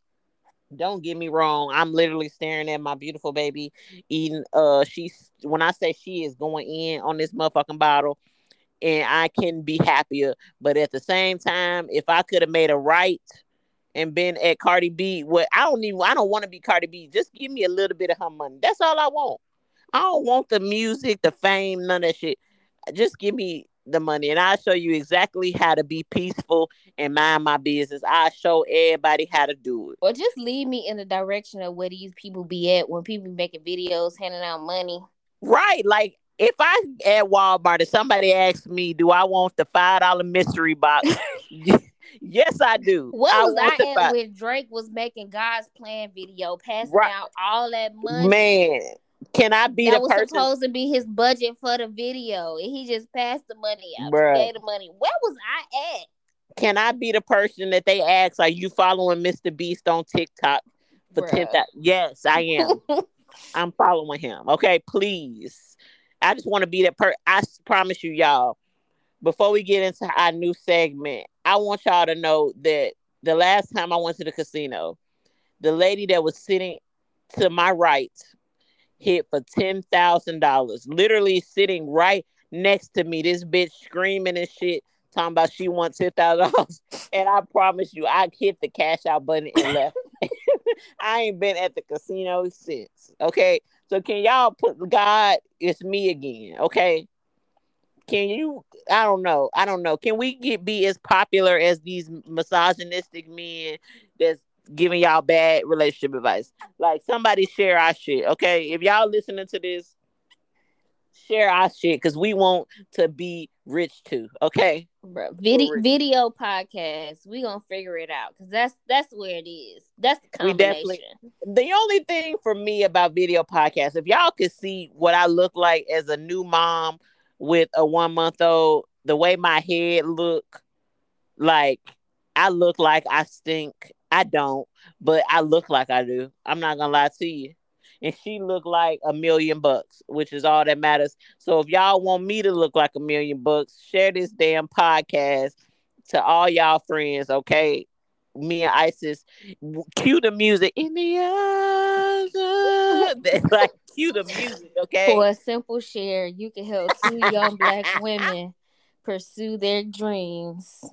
don't get me wrong i'm literally staring at my beautiful baby eating uh she's when i say she is going in on this motherfucking bottle and i can be happier. But at the same time if i could have made a right and been at cardi b what i don't even i don't want to be cardi b just give me a little bit of her money. That's all i want. I don't want the music the fame none of that shit. Just give me the money and I'll show you exactly how to be peaceful and mind my business. I'll show everybody how to do it. Or just lead me in the direction of where these people be at when people making videos handing out money. Right. Like if I at Walmart and somebody asks me, do I want the five dollar mystery box? yes, I do. What I was I at when Drake was making God's plan video, passing right. out all that money? Man, can I be that the was person? supposed to be his budget for the video, and he just passed the money out. Bruh. Gave the money. Where was I at? Can I be the person that they ask? Are you following Mr. Beast on TikTok for ten thousand? Yes, I am. I'm following him. Okay, please. I just want to be that per. I promise you, y'all. Before we get into our new segment, I want y'all to know that the last time I went to the casino, the lady that was sitting to my right hit for ten thousand dollars. Literally sitting right next to me. This bitch screaming and shit, talking about she wants ten thousand dollars. And I promise you, I hit the cash out button and left. I ain't been at the casino since. Okay. So can y'all put God, it's me again. Okay. Can you I don't know. I don't know. Can we get be as popular as these misogynistic men that's giving y'all bad relationship advice. Like somebody share our shit, okay? If y'all listening to this, share our shit because we want to be rich too. Okay. Bro, video video podcast. We gonna figure it out because that's that's where it is. That's the combination. We definitely. The only thing for me about video podcast, if y'all could see what I look like as a new mom with a one month old, the way my head look, like I look like I stink. I don't, but I look like I do. I'm not gonna lie to you and she looked like a million bucks, which is all that matters. So if y'all want me to look like a million bucks, share this damn podcast to all y'all friends, okay? Me and Isis, cue the music in the eyes. like cue the music, okay? For a simple share, you can help two young black women pursue their dreams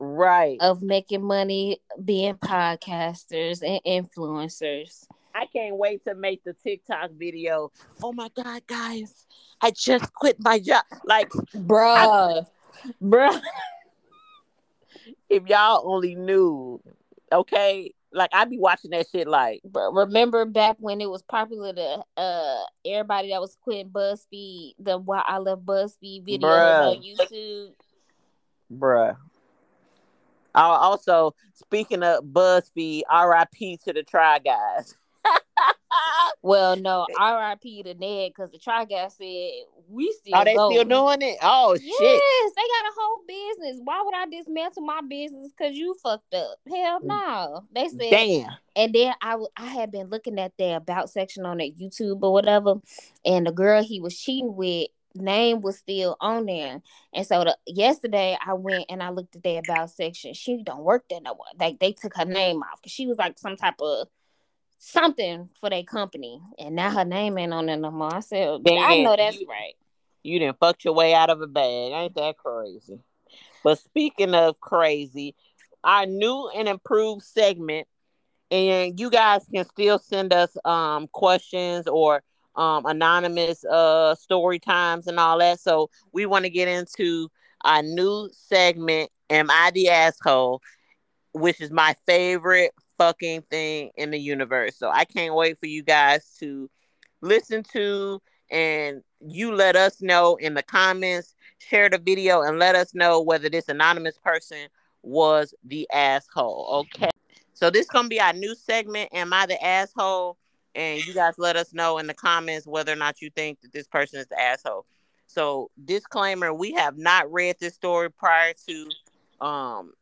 right of making money being podcasters and influencers I can't wait to make the TikTok video. Oh my god, guys, I just quit my job. Like, bruh, I, bruh. If y'all only knew, okay, like I'd be watching that shit. Like, but remember back when it was popular to uh everybody that was quitting BuzzFeed, the why I love BuzzFeed videos Bruh. on YouTube. Bruh. Also, speaking of BuzzFeed, RIP to the Try Guys well, no, R.I.P. to Ned because the Try Guy said we still. Are they going. still doing it? Oh yes, shit! Yes, they got a whole business. Why would I dismantle my business because you fucked up? Hell mm. no. They said damn. And then I, w- I had been looking at their about section on that YouTube or whatever, and the girl he was cheating with name was still on there. And so the, yesterday I went and I looked at the about section. She don't work there no more. Like they took her name off because she was like some type of something for their company, and now her name ain't on there no more. I said, Damn, I know that's you, right. You didn't fuck your way out of a bag. Ain't that crazy? But speaking of crazy, our new and improved segment, and you guys can still send us um questions or um anonymous uh story times and all that. So we want to get into our new segment, Am I the Asshole? Which is my favorite fucking thing in the universe. So I can't wait for you guys to listen to and you let us know in the comments, share the video and let us know whether this anonymous person was the asshole. Okay. So this is gonna be our new segment. Am I the asshole? And you guys let us know in the comments whether or not you think that this person is the asshole. So disclaimer, we have not read this story prior to um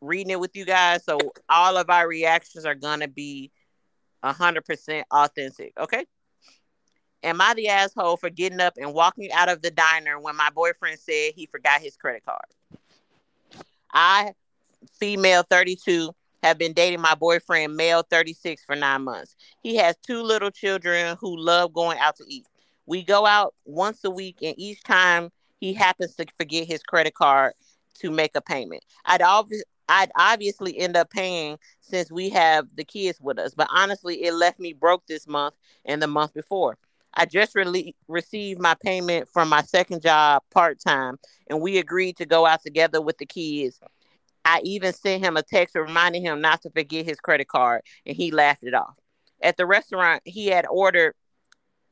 reading it with you guys. So all of our reactions are gonna be hundred percent authentic. Okay. Am I the asshole for getting up and walking out of the diner when my boyfriend said he forgot his credit card? I, female 32, have been dating my boyfriend, male 36, for nine months. He has two little children who love going out to eat. We go out once a week, and each time he happens to forget his credit card to make a payment. I'd always I'd obviously end up paying since we have the kids with us. But honestly, it left me broke this month and the month before. I just received my payment from my second job part time, and we agreed to go out together with the kids. I even sent him a text reminding him not to forget his credit card, and he laughed it off. At the restaurant, he had ordered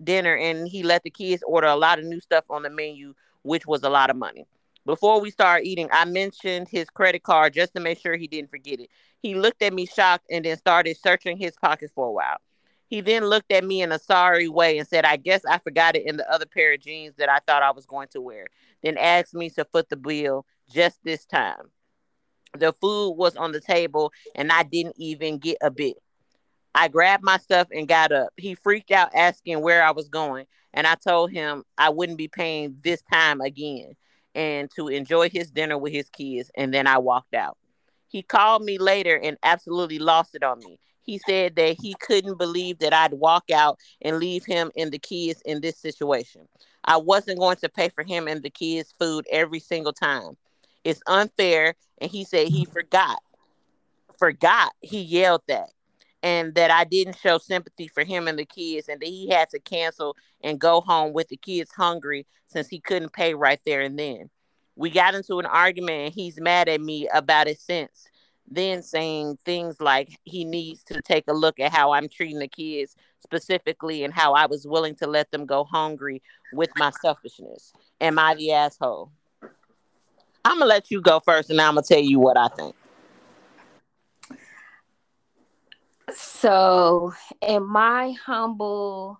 dinner and he let the kids order a lot of new stuff on the menu, which was a lot of money. Before we started eating, I mentioned his credit card just to make sure he didn't forget it. He looked at me shocked and then started searching his pockets for a while. He then looked at me in a sorry way and said, I guess I forgot it in the other pair of jeans that I thought I was going to wear. Then asked me to foot the bill just this time. The food was on the table and I didn't even get a bit. I grabbed my stuff and got up. He freaked out asking where I was going, and I told him I wouldn't be paying this time again and to enjoy his dinner with his kids. And then I walked out. He called me later and absolutely lost it on me. He said that he couldn't believe that I'd walk out and leave him and the kids in this situation. I wasn't going to pay for him and the kids' food every single time. It's unfair. And he said he forgot. Forgot. He yelled that and that I didn't show sympathy for him and the kids, and that he had to cancel and go home with the kids hungry since he couldn't pay right there and then. We got into an argument, and he's mad at me about it since. then saying things like he needs to take a look at how I'm treating the kids specifically and how I was willing to let them go hungry with my selfishness. Am I the asshole? I'm gonna let you go first, and I'm gonna tell you what I think. So, in my humble,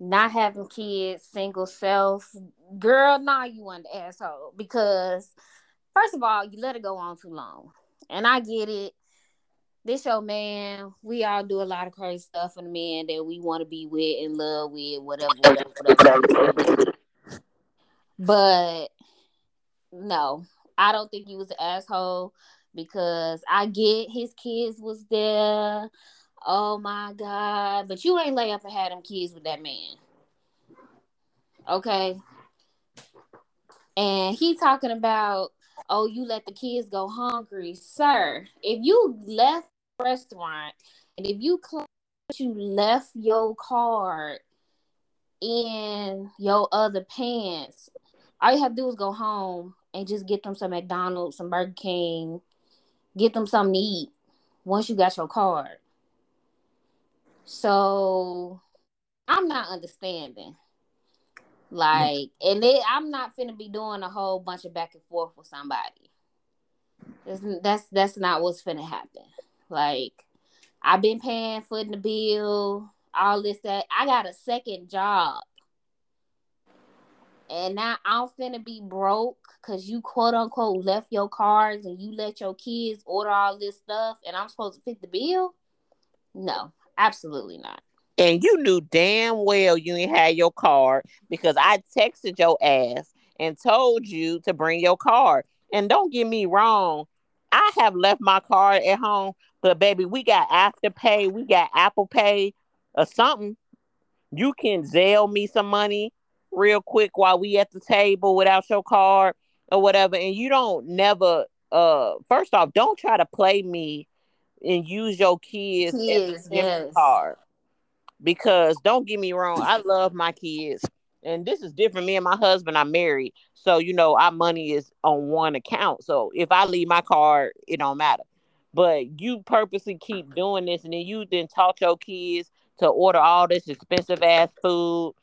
not having kids, single self, girl, nah, you want the asshole because first of all, you let it go on too long, and I get it. This your man. We all do a lot of crazy stuff for the men that we want to be with, and love with, whatever, whatever, whatever. But no, I don't think he was an asshole because I get his kids was there. Oh my god! But you ain't lay up and had them kids with that man. Okay. And he talking about, oh, you let the kids go hungry, sir. If you left restaurant and if you you left your card in your other pants, all you have to do is go home and just get them some McDonald's, some Burger King, get them something to eat once you got your card. So I'm not understanding. Like, and it, I'm not finna be doing a whole bunch of back and forth with somebody. That's that's, that's not what's finna happen. Like, I've been paying footing the bill, all this that. I got a second job. And now I'm finna be broke because you quote unquote left your cards and you let your kids order all this stuff and I'm supposed to fit the bill? No, absolutely not. And you knew damn well you ain't had your card because I texted your ass and told you to bring your card. And don't get me wrong, I have left my card at home, but baby, we got Afterpay, we got Apple Pay or something. You can Zelle me some money real quick while we at the table without your card or whatever. And you don't never uh first off, don't try to play me and use your kids a yes. card because don't get me wrong, I love my kids. And this is different. Me and my husband are married. So, you know, our money is on one account. So if I leave my card, it don't matter. But you purposely keep doing this and then you then taught your kids to order all this expensive ass food.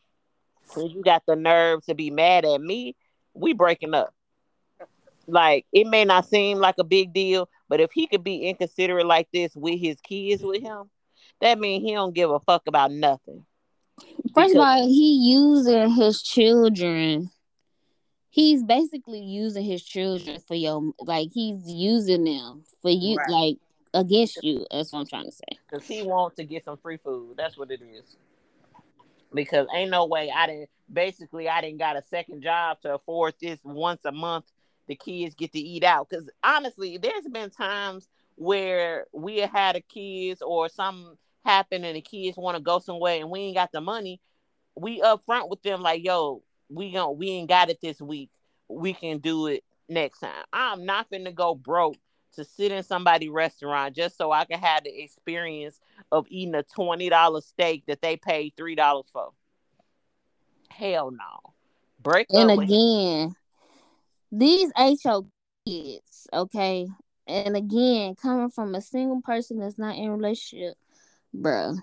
And you got the nerve to be mad at me. We breaking up. Like it may not seem like a big deal, but if he could be inconsiderate like this with his kids with him, that means he don't give a fuck about nothing. First because- of all, he using his children. He's basically using his children for your like he's using them for you right. like against you. That's what I'm trying to say. Because he wants to get some free food. That's what it is. Because ain't no way I didn't basically I didn't got a second job to afford this once a month the kids get to eat out. Because honestly, there's been times where we had a kids or some happen and the kids want to go somewhere and we ain't got the money, we upfront with them like, yo, we don't we ain't got it this week. We can do it next time. I'm not gonna go broke to sit in somebody's restaurant just so I can have the experience of eating a twenty dollar steak that they paid three dollars for. Hell no. Break and again, these HO kids, okay? And again, coming from a single person that's not in a relationship, bruh,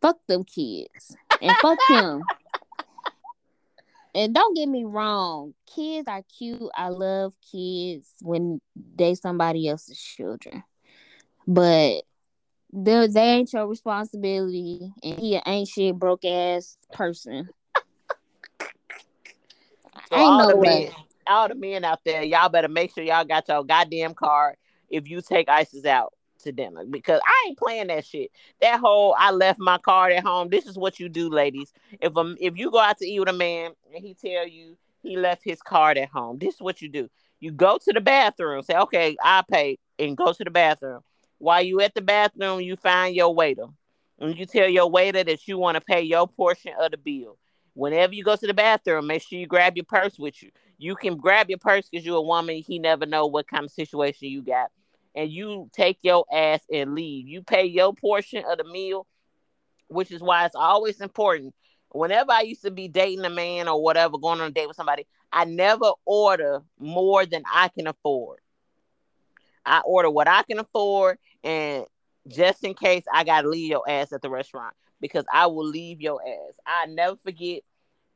fuck them kids and fuck him. And don't get me wrong, kids are cute. I love kids when they somebody else's children, but they they ain't your responsibility, and he ain't shit broke ass person. So ain't no way. Men, all the men out there, y'all better make sure y'all got your goddamn card if you take ISIS out because I ain't playing that shit. That whole I left my card at home. This is what you do, ladies. If um if you go out to eat with a man and he tell you he left his card at home, this is what you do. You go to the bathroom, say, okay, I pay, and go to the bathroom. While you at the bathroom, you find your waiter. And you tell your waiter that you want to pay your portion of the bill. Whenever you go to the bathroom, make sure you grab your purse with you. You can grab your purse because you're a woman. He never know what kind of situation you got and you take your ass and leave. You pay your portion of the meal, which is why it's always important. Whenever I used to be dating a man or whatever, going on a date with somebody, I never order more than I can afford. I order what I can afford, and just in case I gotta leave your ass at the restaurant because I will leave your ass. I never forget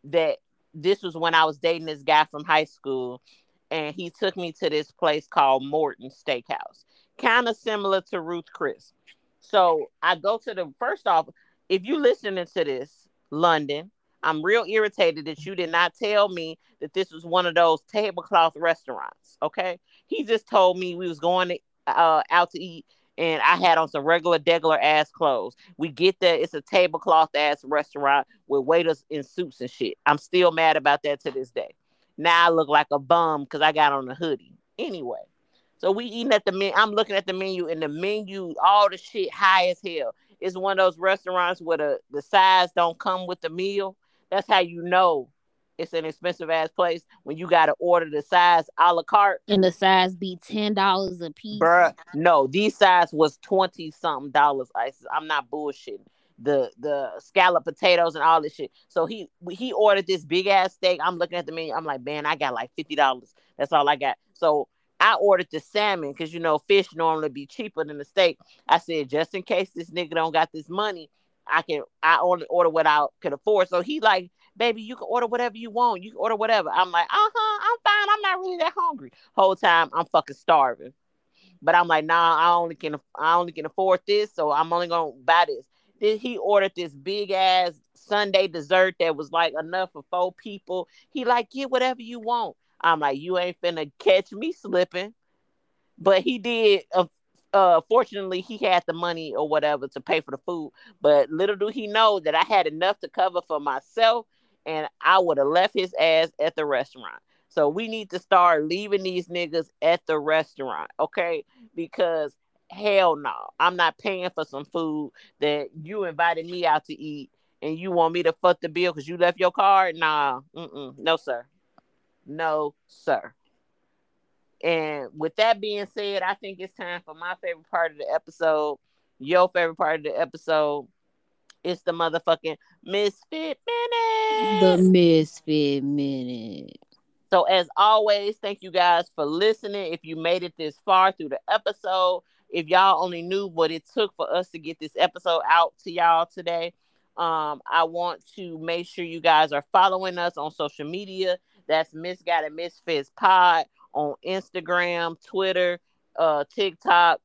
that this was when I was dating this guy from high school, and he took me to this place called Morton Steakhouse, kind of similar to Ruth Chris. So I go to the first off. If you listening to this, London, I'm real irritated that you did not tell me that this was one of those tablecloth restaurants. Okay, he just told me we was going to, uh, out to eat, and I had on some regular, degular ass clothes. We get there, it's a tablecloth ass restaurant with waiters in suits and shit. I'm still mad about that to this day. Now I look like a bum because I got on a hoodie. Anyway, so we eating at the menu. I'm looking at the menu, and the menu, all the shit high as hell. It's one of those restaurants where the, the sides don't come with the meal. That's how you know it's an expensive ass place when you got to order the size a la carte. And the size be ten dollars a piece. Bruh, no, these size was twenty something dollars. I'm not bullshitting. The the scallop potatoes and all this shit. So he he ordered this big ass steak. I'm looking at the menu. I'm like, man, I got like fifty dollars. That's all I got. So I ordered the salmon because you know fish normally be cheaper than the steak. I said just in case this nigga don't got this money, I can I only order what I could afford. So he like, baby, you can order whatever you want. You can order whatever. I'm like, uh huh, I'm fine. I'm not really that hungry. Whole time I'm fucking starving. But I'm like, nah, I only can I only can afford this, so I'm only gonna buy this. Then he ordered this big ass Sunday dessert that was like enough for four people. He like, get whatever you want. I'm like, you ain't finna catch me slipping. But he did. Uh, uh, fortunately, he had the money or whatever to pay for the food. But little do he know that I had enough to cover for myself, and I would have left his ass at the restaurant. So we need to start leaving these niggas at the restaurant, okay? Because hell no, I'm not paying for some food that you invited me out to eat, and you want me to fuck the bill because you left your card. Nah, mm-mm, no sir. No, sir. And with that being said, I think it's time for my favorite part of the episode. Your favorite part of the episode. It's the motherfucking Misfit Minute. The Misfit Minute. So, as always, thank you guys for listening. If you made it this far through the episode, if y'all only knew what it took for us to get this episode out to y'all today, um, I want to make sure you guys are following us on social media. That's Misguided Misfits Pod on Instagram, Twitter, uh, TikTok,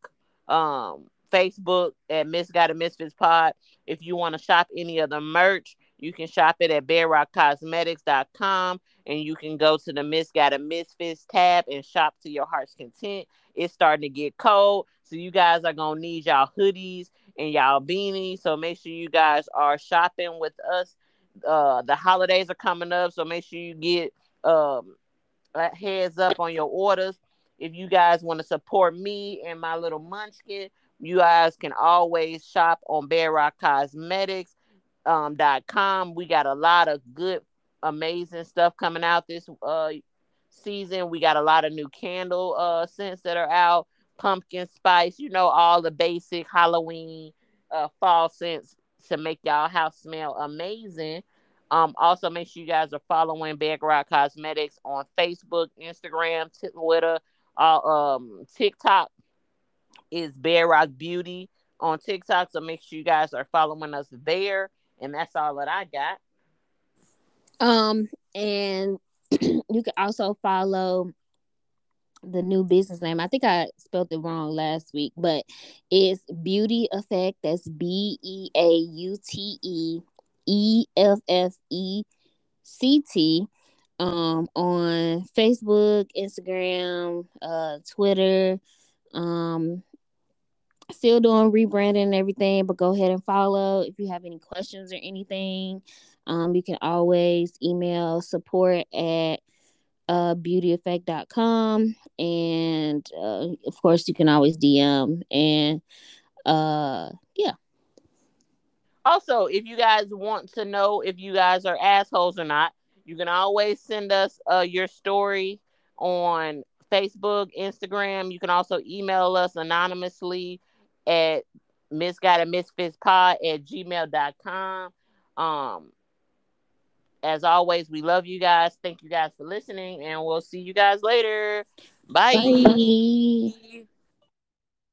um, Facebook at Misguided Misfits Pod. If you want to shop any of the merch, you can shop it at bedrockcosmetics.com and you can go to the Misguided Misfits tab and shop to your heart's content. It's starting to get cold, so you guys are to need y'all hoodies and y'all beanies. So make sure you guys are shopping with us. Uh, the holidays are coming up, so make sure you get um, heads up on your orders. If you guys want to support me and my little munchkin, you guys can always shop on Cosmetics um, dot com. We got a lot of good, amazing stuff coming out this uh, season. We got a lot of new candle uh, scents that are out, pumpkin spice, you know, all the basic Halloween uh, fall scents to make y'all house smell amazing. Um, also, make sure you guys are following Bedrock Cosmetics on Facebook, Instagram, Twitter, uh, um, TikTok is Bedrock Beauty on TikTok. So make sure you guys are following us there. And that's all that I got. Um, and you can also follow the new business name. I think I spelled it wrong last week, but it's Beaute Effect. That's B E A U T E E F F E C T um on Facebook, Instagram, uh Twitter. Um still doing rebranding and everything, but go ahead and follow. If you have any questions or anything, um, you can always email support at uh beauteeffect.com and uh, of course you can always DM and uh yeah also, if you guys want to know if you guys are assholes or not, you can always send us uh, your story on Facebook, Instagram. You can also email us anonymously at misguided misfits pod at gmail.com. Um, as always, we love you guys. Thank you guys for listening, and we'll see you guys later. Bye. Bye.